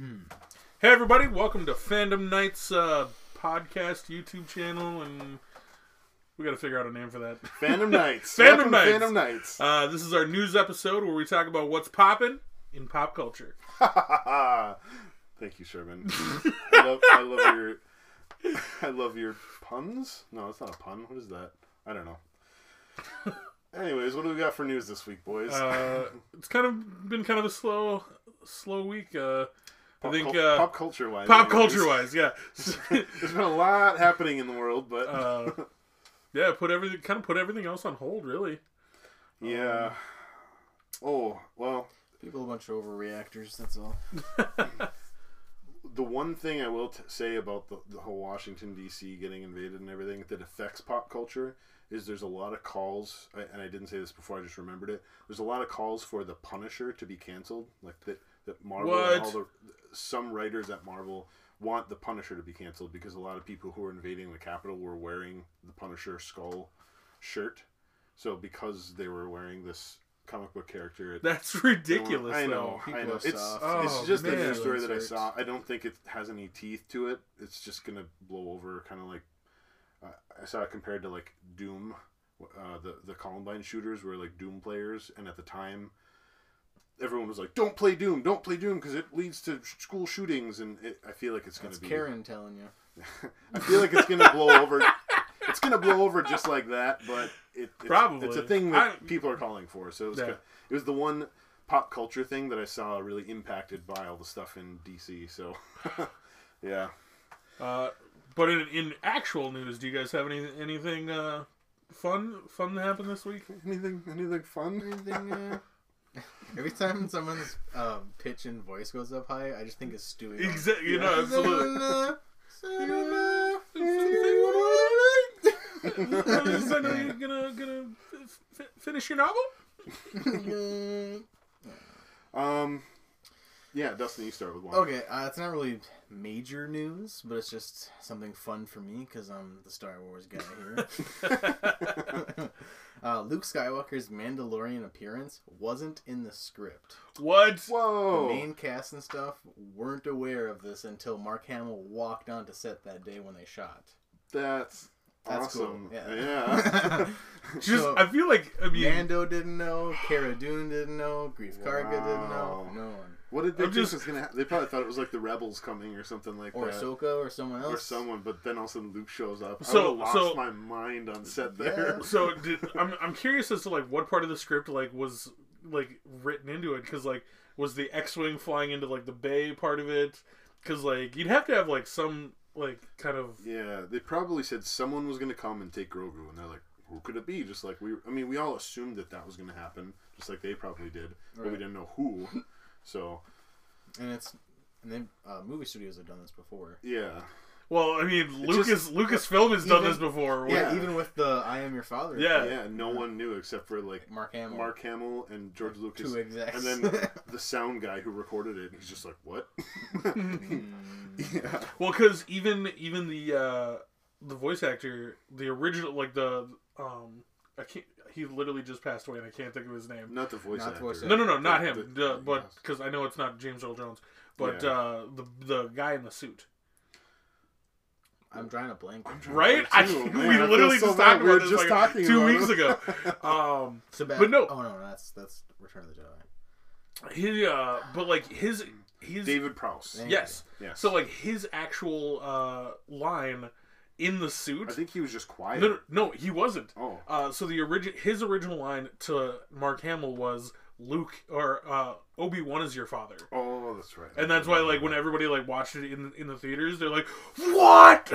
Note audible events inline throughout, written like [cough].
Hey everybody, welcome to Fandom Nights uh, podcast YouTube channel, and we got to figure out a name for that. [laughs] Fandom Nights. Fandom Welcome to Nights. Fandom Nights. Uh, this is our news episode where we talk about what's popping in pop culture. [laughs] Thank you, Sherman. I love, I love your, I love your puns. No, it's not a pun. What is that? I don't know. Anyways, what do we got for news this week, boys? Uh, it's kind of been kind of a slow, slow week. Uh, I think cul- uh, pop culture wise. pop culture wise, yeah, [laughs] There's been a lot happening in the world, but uh, yeah. Put everything, kind of put everything else on hold, really. yeah. Oh well, People a bunch of overreactors. That's all. [laughs] the one thing I will t- say about the, the whole Washington D.C. getting invaded and everything that affects pop culture is there's a lot of calls, and I didn't say this before, I just remembered it. There's a lot of calls for the Punisher to be canceled, like that that Marvel and all the some writers at Marvel want the Punisher to be canceled because a lot of people who were invading the Capitol were wearing the Punisher skull shirt. So because they were wearing this comic book character, it- That's ridiculous. I know, I know. It's soft. it's Oh, just a man. news story that I saw. I don't think it has any teeth to it. It's just gonna blow over, kind of like uh, I saw it compared to like Doom. Uh, the the Columbine shooters were like Doom players, and at the time, everyone was like, "Don't play Doom, don't play Doom," because it leads to sh- school shootings. And it, I feel like it's gonna be. Karen telling you. [laughs] I feel like it's gonna blow over. It's gonna blow over just like that, but it, it's, Probably. it's a thing that I- people are calling for. So it was, Yeah. ki- it was the one pop culture thing that I saw really impacted by all the stuff in DC. So [laughs] yeah, Uh, but in, in actual news, do you guys have any anything uh, fun fun that happened this week? anything anything fun? Anything? Uh... Every time someone's um, pitch and voice goes up high, I just think it's Stewie. Exactly. You know, absolutely. [laughs] So now you gonna gonna f- f- finish your novel? Um, yeah, Dustin, you start with one. okay, uh, it's not really major news, but it's just something fun for me because I'm the Star Wars guy here. [laughs] uh, Luke Skywalker's Mandalorian appearance wasn't in the script. What? Whoa! The main cast and stuff weren't aware of this until Mark Hamill walked onto set that day when they shot. That's That's cool, awesome. yeah. yeah. [laughs] [laughs] Just So- I feel like I mean, Mando didn't know, Cara Dune didn't know, Greef Karga didn't know, no one. What did they I'm think just- was gonna? happen? they probably thought it was like the rebels coming or something like Or that. Or Ahsoka or someone else. or someone, but then all of a sudden Luke shows up. I So- would have lost so- my mind on set there. Yeah. [laughs] so did, I'm I'm curious as to like what part of the script like was like written into it because like was the X-wing flying into like the bay part of it? Because like you'd have to have like some like kind of Yeah, they probably said someone was going to come and take Grogu, and they're like, "Who could it be?" Just like we, I mean, we all assumed that that was going to happen, just like they probably did, but we didn't know who. So And it's and then uh, movie studios have done this before. yeah, well, I mean, It Lucas just- Lucasfilm has done this before. Yeah, Yeah. even with the "I Am Your Father." Yeah. yeah, no one knew except for like Mark Hamill. Mark Hamill and George Lucas, two execs. and then [laughs] the sound guy who recorded it. He's just like, "What?" [laughs] yeah, Well, because even even the uh, the voice actor, the original, like the um, I can't. He literally just passed away, and I can't think of his name. not the voice Not the actor. voice No, no, no, not The- him. the- The, but because I know it's not James Earl Jones, but Yeah. uh, the the guy in the suit, I'm trying to blank. right? I, too, we man, I literally so just bad. talked We were about this just like talking two about weeks it. ago. [laughs] Um, Sebast- But no. Oh no, that's that's Return of the Jedi. he, uh, but like his his David Prowse. Yes. Yes. So like his actual uh line in the suit. I think he was just quiet. no, no, he wasn't. Oh, Uh, so the origin, his original line to Mark Hamill was Luke or uh, Obi Wan is your father, oh, that's right. and that's why like when everybody like watched it in in the theaters, they're like, "What?"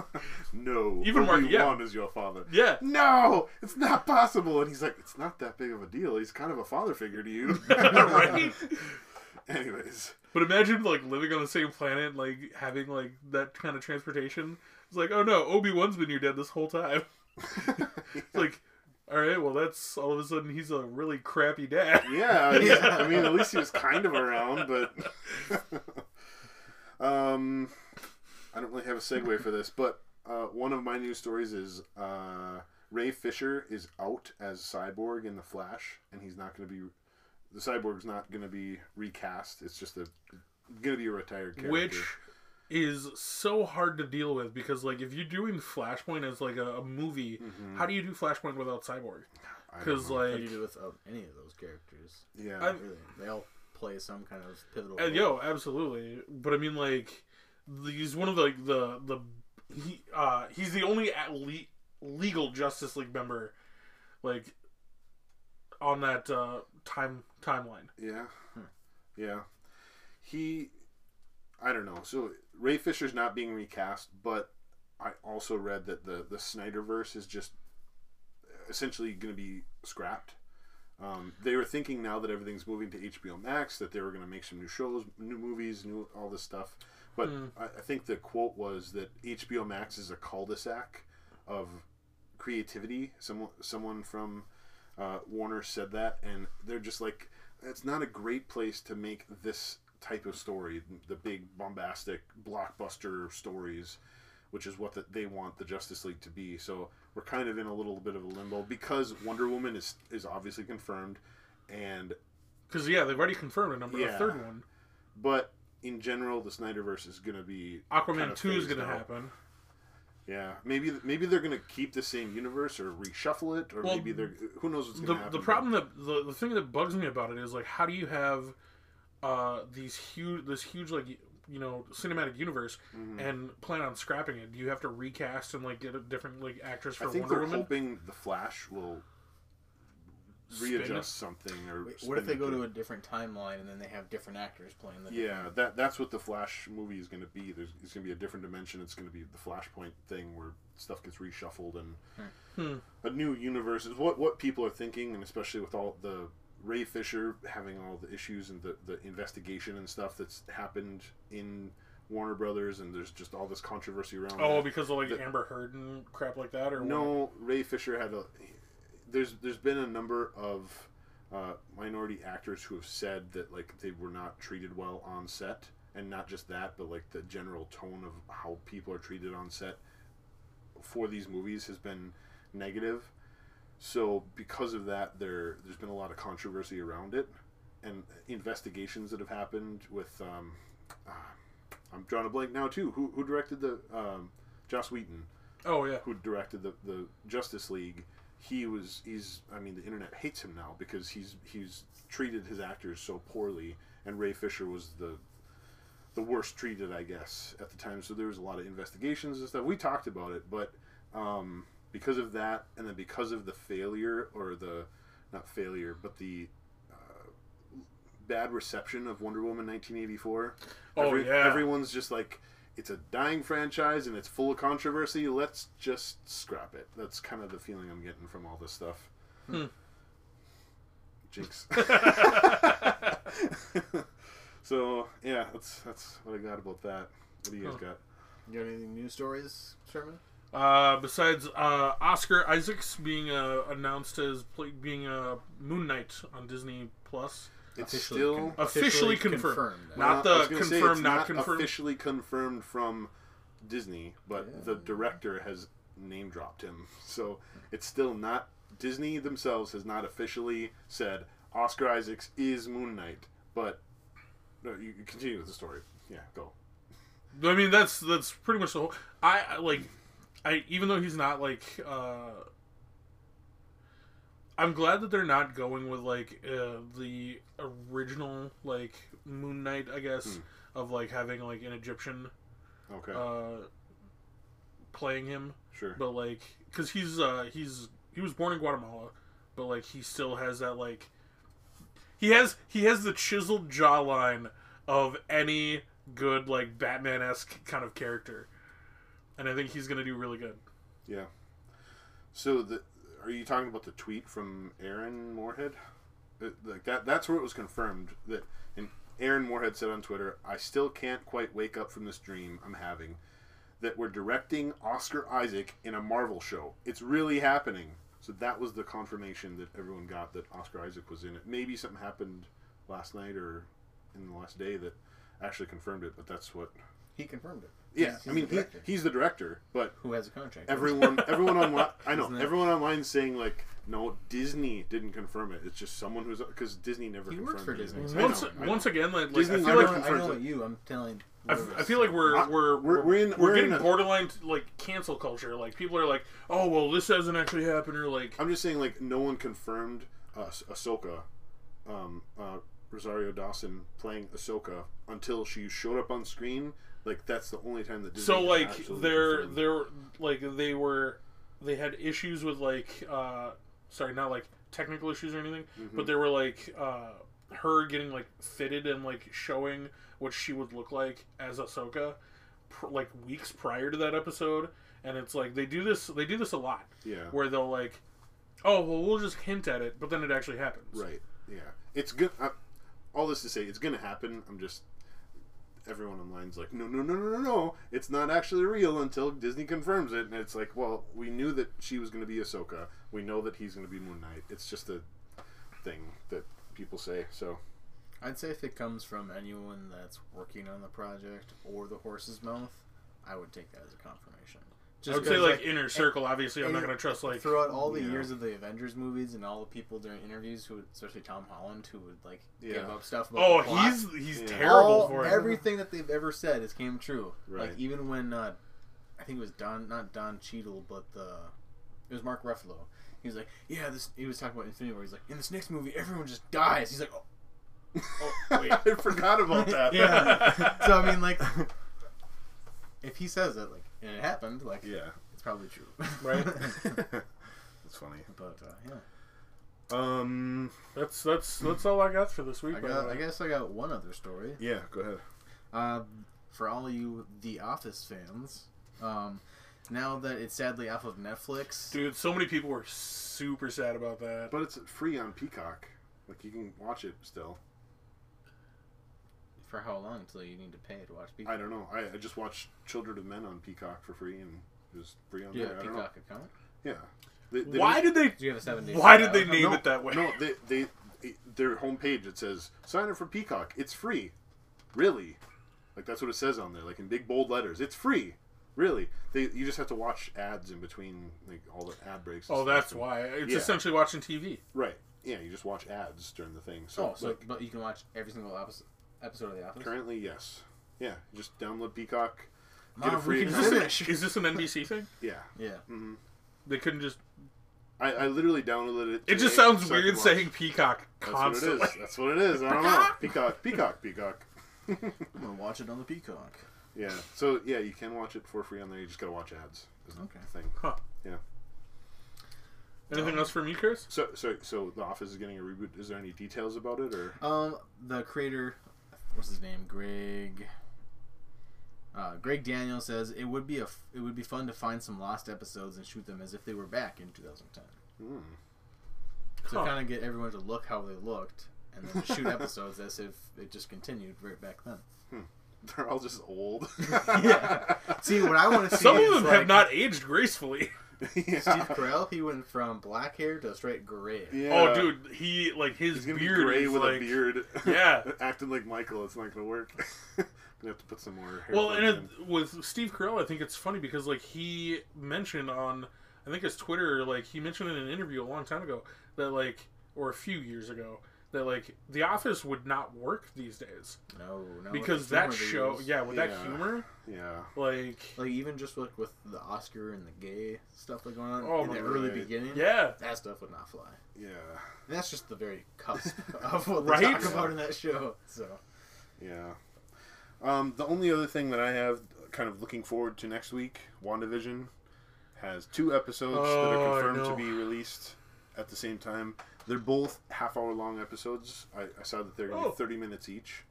[laughs] no, Even Mark- yeah. Obi-Wan is your father. yeah, No, it's not possible. And he's like, it's not that big of a deal. He's kind of a father figure to you. [laughs] right. [laughs] Anyways, But imagine like living on the same planet, like having like that kind of transportation. It's like, oh no, Obi Wan's been your dad this whole time. [laughs] It's like, all right, well that's all of a sudden he's a really crappy dad. [laughs] yeah, I mean. I mean, at least he was kind of around, but [laughs] um, I don't really have a segue for this, but uh, one of my news stories is uh, Ray Fisher is out as Cyborg in the Flash, and he's not going to be the Cyborg's not going to be recast. It's just a gonna be a retired character. which is so hard to deal with because like if you're doing Flashpoint as like a, a movie, Mhm. how do you do Flashpoint without Cyborg? Because know. What like do you do with uh, any of those characters? yeah, I- Really, they all play some kind of pivotal. Uh, role. yo, absolutely. But I mean, like, he's one of the like, the the he uh he's the only at le- legal Justice League member, like, on that uh time timeline. yeah, Hmm. yeah. He, I don't know. So Ray Fisher's not being recast, but I also read that the the Snyderverse is just essentially going to be scrapped. Um, they were thinking now that everything's moving to HBO Max that they were going to make some new shows, new movies, new all this stuff. But Hmm. I, I think the quote was that HBO Max is a cul-de-sac of creativity. Someone, someone from uh, Warner said that, and they're just like, it's not a great place to make this type of story, the big bombastic blockbuster stories, which is what the, they want the Justice League to be. So we're kind of in a little bit of a limbo because Wonder Woman is is obviously confirmed, and Because yeah, they've already confirmed a number. Yeah. A third one, but in general, the Snyderverse is going to be Aquaman kind of two is going to happen. Yeah, maybe maybe they're gonna keep the same universe or reshuffle it, or Well, maybe they're who knows what's the gonna happen. the problem that the, the thing that bugs me about it is like how do you have uh these huge this huge like you know cinematic universe Mhm. and plan on scrapping it do you have to recast and like get a different like actress for I think wonder they're woman hoping the Flash will Spin readjust something or. Wait, what if they go to to- a different timeline and then they have different actors playing the? Yeah, that that's what the Flash movie is going to be. There's it's going to be a different dimension. It's going to be the Flashpoint thing where stuff gets reshuffled and Hmm. a new universe is what what people are thinking, and especially with all the Ray Fisher having all the issues and the the investigation and stuff that's happened in Warner Brothers, and there's just all this controversy around. oh that. because of like the- amber heard and crap like that or what? No, Ray Fisher had a. There's there's been a number of uh, minority actors who have said that like they were not treated well on set, and not just that, but like the general tone of how people are treated on set for these movies has been negative. So because of that, there there's been a lot of controversy around it, and investigations that have happened with. Um, uh, I'm drawing a blank now too. Who who directed the um, Joss Whedon? oh yeah who directed the, the Justice League, he was he's I mean the internet hates him now because he's he's treated his actors so poorly and Ray Fisher was the the worst treated I guess at the time so there was a lot of investigations and stuff we talked about it but um, because of that and then because of the failure or the not failure but the uh, bad reception of Wonder Woman 1984 Oh, every- yeah. everyone's just like it's a dying franchise and it's full of controversy. Let's just scrap it. That's kind of the feeling I'm getting from all this stuff. Hmm. Jinx. [laughs] [laughs] so yeah, that's that's what I got about that. What do you guys Huh. got? You got any new stories, Sherman? Uh besides uh oscar isaacs being uh announced as play, being a moon knight on disney plus It's Officially still con- Officially confirmed. uh, Not Uh, the I say, confirmed, it's not confirmed. officially confirmed from Disney, but Yeah. the director has name dropped him. [laughs] So it's still not Disney themselves has not officially said Oscar Isaacs is Moon Knight. But no, you you continue with the story. Yeah, go. I mean, that's that's pretty much the whole. I I, like, I even though he's not like, uh, I'm glad that they're not going with like uh, the original like Moon Knight, I guess, Hmm. of like having like an Egyptian Okay, uh, playing him, sure. but like, cause he's uh he's he was born in Guatemala, but like he still has that like, he has he has the chiseled jawline of any good like Batman esque kind of character, and I think he's gonna do really good. Yeah. So the are you talking about the tweet from Aaron Moorhead? Uh, Like that that's where it was confirmed that and Aaron Moorhead said on Twitter, "I still can't quite wake up from this dream I'm having that we're directing Oscar Isaac in a Marvel show. It's really happening." So that was the confirmation that everyone got that Oscar Isaac was in it. Maybe something happened last night or in the last day that actually confirmed it, but that's what He confirmed it. Yeah, He's- I mean the he, he's the director, but Who has a contract? everyone [laughs] everyone online I know Isn't everyone online saying like no Disney didn't confirm it. It's just someone who's because Disney never He confirmed works for it. Disney. I Once know, once again, like, like Disney I I feel know, like never I know it. you. I'm telling. I, f- I feel like we're I- we're we're- we're, we're in- we're we're getting in a- borderline like cancel culture. Like people are like, oh well, this hasn't actually happened, or like, I'm just saying like no one confirmed uh, Ahsoka, um, uh, Rosario Dawson playing Ahsoka until she showed up on screen. Like that's the only time that Disney so like they're confirmed. they're like they were they had issues with like uh sorry not like technical issues or anything, Mm-hmm. but they were like uh her getting like fitted and like showing what she would look like as Ahsoka, pr- like weeks prior to that episode, and it's like they do this they do this a lot yeah where they'll like, oh well we'll just hint at it, but then it actually happens. right yeah it's good. Uh, all this to say it's gonna happen. I'm just everyone online's like no no no no no no. It's not actually real until Disney confirms it. And it's like well we knew that she was gonna be Ahsoka. We know that he's gonna be Moon Knight. It's just a thing that people say so. I'd say if it comes from anyone that's working on the project or the horse's mouth, I would take that as a confirmation. I would say like, inner circle. Obviously, I'm not gonna trust like throughout all the Yeah. years of the Avengers movies and all the people during interviews who, would, especially Tom Holland, who would like give up stuff. About Oh, the plot, he's he's Yeah. terrible all, for it. everything that they've ever said has came true. Right. Like even when uh, I think it was Don, not Don Cheadle, but the it was Mark Ruffalo. He was like, yeah, this. He was talking about Infinity War. He's like, in this next movie, everyone just dies. He's like, oh, oh [laughs] wait. I forgot about that [laughs] yeah. [laughs] so I mean, like, if he says it, like, and it happened, like, yeah it's probably true, Right. [laughs] [laughs] that's funny but uh, yeah, um That's that's that's all I got for this week. I got. I guess I got one other story. yeah go ahead Uh, for all you The Office fans, um, now that it's sadly off of Netflix, Dude, so many people were super sad about that. but it's free on Peacock like you can watch it still for how long until you need to pay to watch Peacock? I don't know I, I just watched Children of Men on Peacock for free and it was free on Do you there have I a don't know Peacock account? yeah They- they Why did they? Do you have a seven day? Why did they name no, it that way? No, they, they their homepage it says sign up for Peacock. It's free. Really? Like that's what it says on there, like in big bold letters. It's free. Really? They you just have to watch ads in between like all the ad breaks. and Oh, stuff. that's And- why. It's Yeah. essentially watching TV. Right. Yeah, you just watch ads during the thing. So, Oh, so like but you can watch every single episode episode of The Office. currently, yes. Yeah, just download Peacock. Mom, get a free we can Is this, account. an, finish. [laughs] is this an NBC thing? Yeah. Yeah. hmm They couldn't just. I, I literally downloaded it. It just today sounds so I could weird watch. saying Peacock That's constantly. what it is. That's what it is. I don't know. Peacock, Peacock, Peacock. I'm gonna watch it on the Peacock. Yeah. So yeah, you can watch it for free on there. You just gotta watch ads. Is Okay. the thing. Huh. Yeah. Anything else from you, Chris? So so so The Office is getting a reboot. Is there any details about it or? Um, the creator, what's his name? Greg. Uh, Greg Daniel says it would be a f- it would be fun to find some lost episodes and shoot them as if they were back in 2010. Hmm. So Huh. kind of get everyone to look how they looked, and then shoot episodes as if it just continued right back then. [laughs] They're all just old. [laughs] Yeah. See, what I want to see Some of them like have not aged gracefully. Yeah. Steve Carell. He went from black hair to straight gray. Yeah. Oh, dude, he like his He's gonna beard be gray is with like a beard. Yeah. [laughs] Acting like Michael. It's not gonna work. [laughs] gonna have to put some more. Hair Well, and it, with Steve Carell, I think it's funny because like he mentioned on, I think his Twitter, like he mentioned in an interview a long time ago that like, or a few years ago, that like The Office would not work these days No, no. because that show, yeah, with that humor, Yeah. like, Like even just like with the Oscar and the gay stuff like going on Oh in the early God. beginning. yeah, that stuff would not fly. Yeah. And that's just the very cusp [laughs] of what they Right? talk about in that show. So Yeah. Um, the only other thing that I have, kind of looking forward to next week, WandaVision has two episodes that Oh, are I confirmed to be released at the same time. They're both half hour long episodes. I, I saw that they're going to Oh. be 30 minutes each.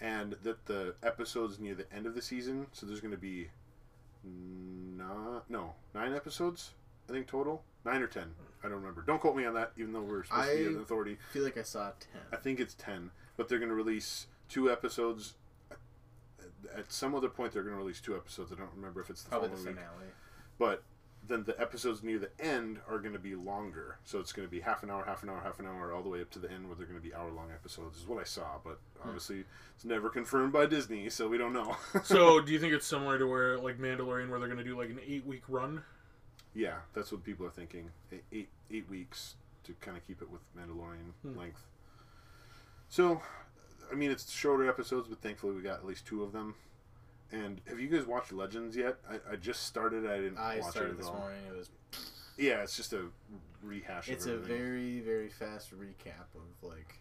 And that the episodes near the end of the season, so there's going to be not, no, nine episodes, I think, total. Nine or ten. I don't remember. Don't quote me on that, even though we're supposed to be I- an authority. I feel like I saw ten. I think it's 10, but they're going to release two episodes. At some other point, they're going to release two episodes. I don't remember if it's the Probably the following week. finale. But then the episodes near the end are going to be longer. So it's going to be half an hour, half an hour, half an hour, all the way up to the end where they're going to be hour long episodes. Is what I saw, but obviously it's never confirmed by Disney, so we don't know. [laughs] So, do you think it's similar to where like Mandalorian, where they're going to do like an eight week run? yeah, that's what people are thinking. Eight, eight weeks to kind of keep it with Mandalorian Hmm. length. So, I mean, it's shorter episodes, but thankfully we got at least two of them. And have you guys watched Legends yet? I, I just started. I didn't I watch started it at this all. morning. It was. Yeah, it's just a rehash. Of It's a very very fast recap of like,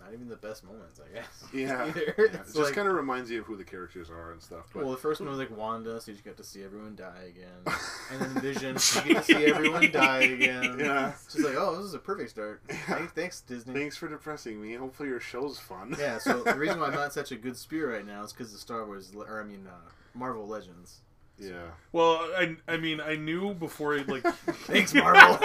not even the best moments, I guess. yeah. [laughs] Yeah. It just like, kind of reminds you of who the characters are and stuff. But well, the first one was like Wanda, so you just got to see everyone die again, [laughs] and then Vision, you get to see everyone [laughs] die again. Yeah. It's just like, oh, this is a perfect start. Thanks, thanks Disney. thanks for depressing me. Hopefully your show's fun. Yeah, so the reason why I'm not in such a good spirit right now is because the Star Wars, or I mean, uh, Marvel Legends. yeah. Well, I I mean I knew before like Thanks, Marvel.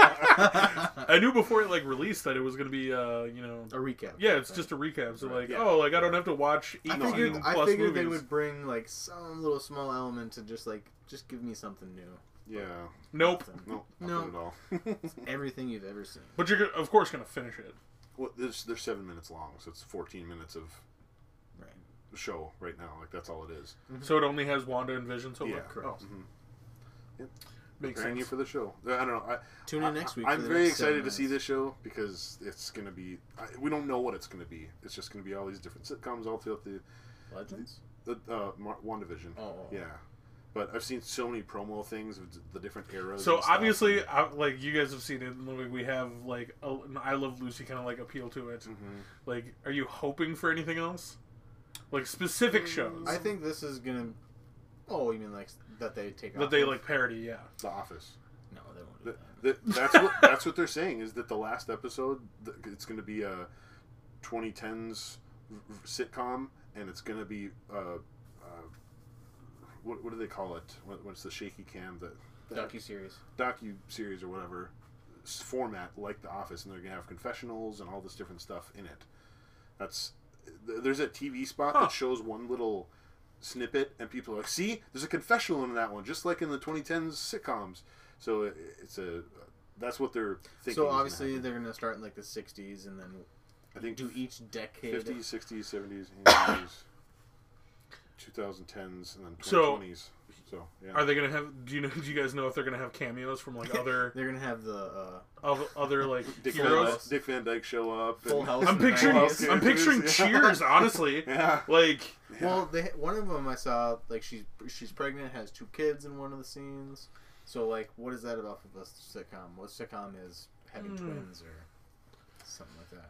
I knew before it like released that it was going to be uh you know a recap. yeah it's just a recap. So Right. like Yeah. oh like I don't have to watch I eighteen figured, I plus figured movies. they would bring like some little small element to just like just give me something new. Yeah. Nope. Nope. No, No. at all. It's [laughs] everything you've ever seen. But you're go- of course going to finish it. well, there's, they're seven minutes long, so it's 14 minutes of Right. show right now. Like that's all it is. So it only has Wanda and Vision. So Yeah, like, correct. oh, Mhm. Makes Preparing you for the show. I don't know. I, Tune in next week. I'm very excited to see this show because it's going to be. I, we don't know what it's going to be. It's just going to be all these different sitcoms all throughout the Legends. the uh, Mar- WandaVision. Oh, oh, oh. Yeah, but I've seen so many promo things of the different eras. So and obviously, I, like you guys have seen it, and, like, we have like a, an I Love Lucy kind of like appeal to it. Mhm. Like, are you hoping for anything else? Like specific shows I think this is gonna. Oh, you mean like that they take that off they of? like parody? Yeah. The Office. No, they won't do The, that. the, that's what that's what they're saying is that the last episode th- it's going to be a 2010s v- v- sitcom and it's going to be uh, uh, what, what do they call it? What, what's the shaky cam that Docu series. docu series or whatever s- format like The Office, and they're gonna have confessionals and all this different stuff in it. That's th- there's a TV spot Huh. that shows one little snippet, and people are like, "See, there's a confessional in that one, just like in the 2010s sitcoms." So it, it's a that's what they're thinking. is So gonna obviously they're gonna start in like the '60s and then I think do each decade. 50s, 60s, 70s, 80s, 2010s, and then So- 2020s. So yeah. Are they gonna have? Do you know? [laughs] Do you guys know if they're gonna have cameos from like other [laughs] They're gonna have the uh, of other like [laughs] Dick Van, heroes? Dick Van Dyke show up. Full and- House. I'm picturing. 90s. I'm picturing Cheers. Honestly, Yeah. like Well, they one of them I saw like she's she's pregnant, has two kids in one of the scenes. So like, what is that about for the sitcom? What sitcom is having Hmm. twins or something like that?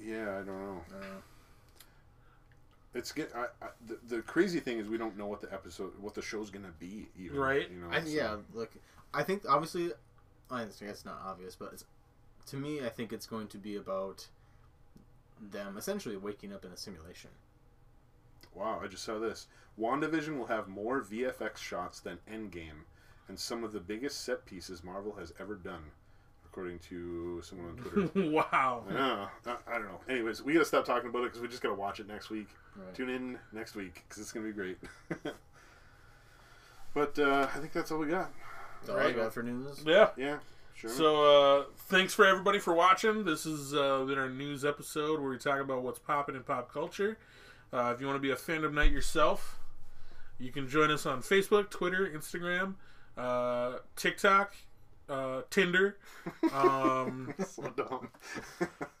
Yeah, I don't know. Uh, It's get. I, I, the, the crazy thing is we don't know what the episode, what the show's gonna be. Even, Right. You know. I, so- yeah, look, I think obviously, I guess it's not obvious, but it's, to me, I think it's going to be about them essentially waking up in a simulation. Wow! I just saw this. WandaVision will have more VFX shots than Endgame, and some of the biggest set pieces Marvel has ever done, according to someone on Twitter. [laughs] wow. yeah, I, I don't know. Anyways, we gotta stop talking about it because we just gotta watch it next week. Right. Tune in next week because it's gonna be great. [laughs] but uh, I think that's all we got. That's all I got for news. Yeah. Yeah. Sure. So uh, thanks for everybody for watching. This has uh, been our news episode where we talk about what's popping in pop culture. Uh, if you want to be a fandom night yourself, you can join us on Facebook, Twitter, Instagram, uh, TikTok, uh, Tinder. Um, [laughs] so dumb.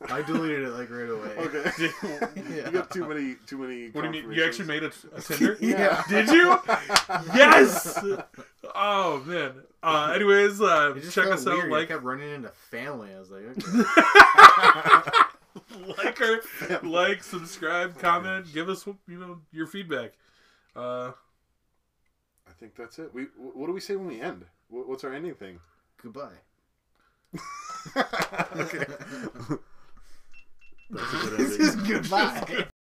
I deleted it like right away. Okay. [laughs] Yeah. You got too many, too many. what do you mean? You actually made a, a Tinder? [laughs] Yeah. Did you? yes. Oh man. Uh, anyways, uh, check felt us out. weird. I Like, kept running into family. I was like, okay. like our like, subscribe, comment, give us you know your feedback. Uh, I think that's it. We. What do we say when we end? What's our ending thing? Goodbye. [laughs] okay. [laughs] That's a good this is goodbye. [laughs]